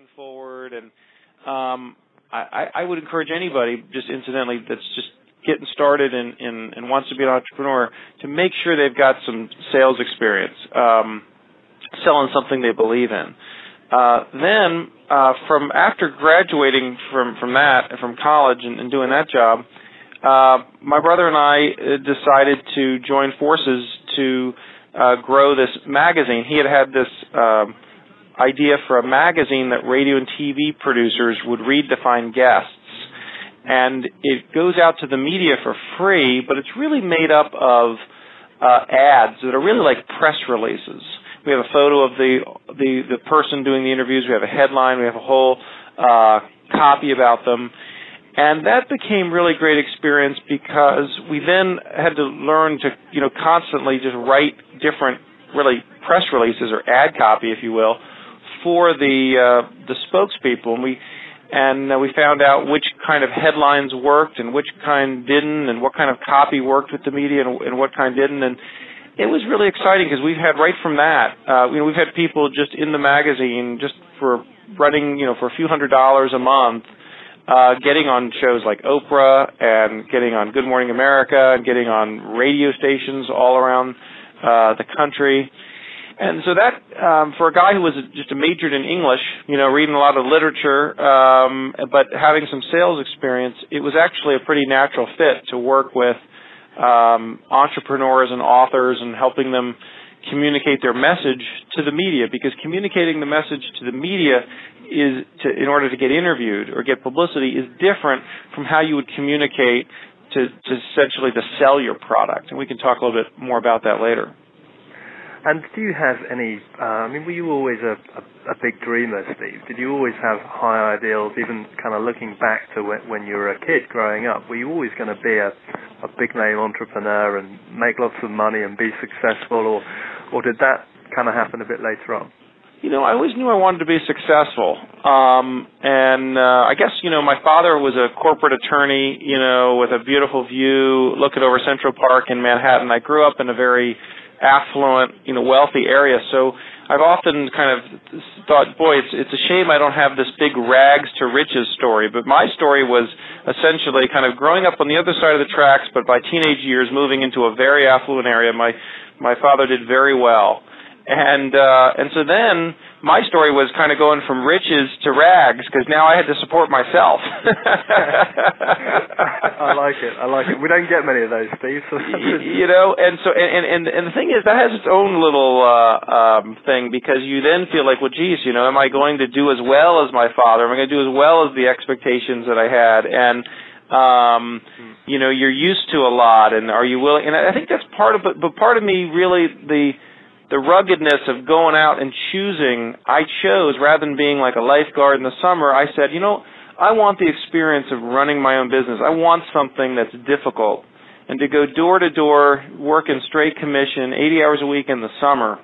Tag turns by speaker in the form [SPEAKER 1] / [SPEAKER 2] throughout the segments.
[SPEAKER 1] pushing forward. And um, I, I would encourage anybody, just incidentally, that's just getting started and, and, and wants to be an entrepreneur to make sure they've got some sales experience, um, selling something they believe in. Uh, then, uh, from after graduating from from that from college and, and doing that job, uh, my brother and I uh, decided to join forces to uh, grow this magazine. He had had this um, idea for a magazine that radio and TV producers would read to find guests and it goes out to the media for free, but it's really made up of uh, ads that are really like press releases. We have a photo of the the the person doing the interviews. We have a headline. We have a whole uh, copy about them, and that became really great experience because we then had to learn to you know constantly just write different really press releases or ad copy, if you will, for the uh, the spokespeople, and we and uh, we found out which kind of headlines worked and which kind didn't, and what kind of copy worked with the media and, and what kind didn't. And it was really exciting because we've had right from that, uh, you know, we've had people just in the magazine just for running, you know, for a few hundred dollars a month, uh, getting on shows like Oprah and getting on Good Morning America and getting on radio stations all around uh, the country. And so that, um, for a guy who was just a majored in English, you know, reading a lot of literature, um, but having some sales experience, it was actually a pretty natural fit to work with um, entrepreneurs and authors and helping them communicate their message to the media because communicating the message to the media is to, in order to get interviewed or get publicity is different from how you would communicate to, to essentially to sell your product. And we can talk a little bit more about that later.
[SPEAKER 2] And do you have any? Uh, I mean, were you always a, a, a, big dreamer, Steve? Did you always have high ideals, even kind of looking back to when, when you were a kid growing up? Were you always going to be a, a big name entrepreneur and make lots of money and be successful, or or did that kind of happen a bit later on?
[SPEAKER 1] You know, I always knew I wanted to be successful. Um, and uh, I guess, you know, my father was a corporate attorney, you know, with a beautiful view looking over Central Park in Manhattan. I grew up in a very affluent, you know, wealthy area. So I've often kind of thought, boy, it's it's a shame I don't have this big rags to riches story. But my story was essentially kind of growing up on the other side of the tracks, but by teenage years moving into a very affluent area. My my father did very well, and uh, and so then my story was kind of going from riches to rags because now I had to support myself.
[SPEAKER 2] I like it. I like it. We don't get many of those, Steve. So
[SPEAKER 1] you know, and so and and and the thing is that has its own little uh um thing because you then feel like, well, geez, you know, am I going to do as well as my father? Am I going to do as well as the expectations that I had? And um you know, you're used to a lot, and are you willing? And I think that's part of, but but part of me really the the ruggedness of going out and choosing, I chose rather than being like a lifeguard in the summer, I said, you know, I want the experience of running my own business. I want something that's difficult. And to go door to door, work in straight commission, 80 hours a week in the summer,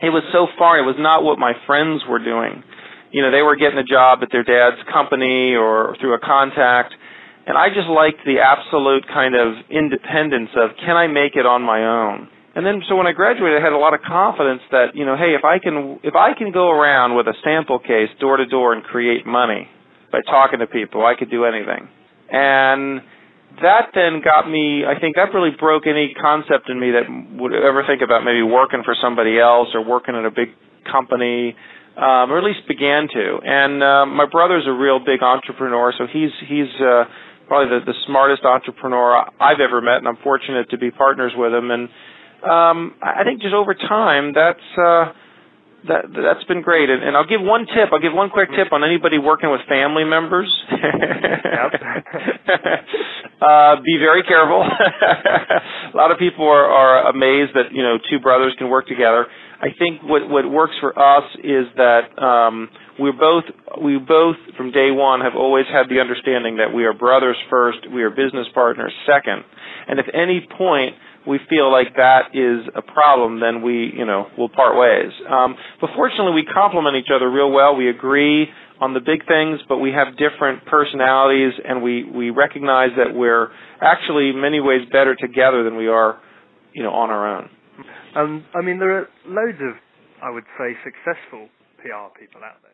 [SPEAKER 1] it was so far, it was not what my friends were doing. You know, they were getting a job at their dad's company or through a contact. And I just liked the absolute kind of independence of, can I make it on my own? And then, so when I graduated, I had a lot of confidence that, you know, hey, if I can, if I can go around with a sample case door to door and create money by talking to people, I could do anything. And that then got me, I think that really broke any concept in me that would ever think about maybe working for somebody else or working at a big company, um, or at least began to. And uh, my brother's a real big entrepreneur, so he's he's uh, probably the, the smartest entrepreneur I've ever met, and I'm fortunate to be partners with him. And um, I think just over time, that's uh, that that's been great. And, and I'll give one tip. I'll give one quick tip on anybody working with family members. uh, be very careful. a lot of people are, are amazed that you know two brothers can work together. I think what what works for us is that um, we both we both from day one have always had the understanding that we are brothers first, we are business partners second, and if any point we feel like that is a problem, then we, you know, will part ways. Um, but fortunately, we complement each other real well. We agree on the big things, but we have different personalities, and we we recognize that we're actually in many ways better together than we are, you know, on our own.
[SPEAKER 2] Um, I mean, there are loads of, I would say, successful PR people out there.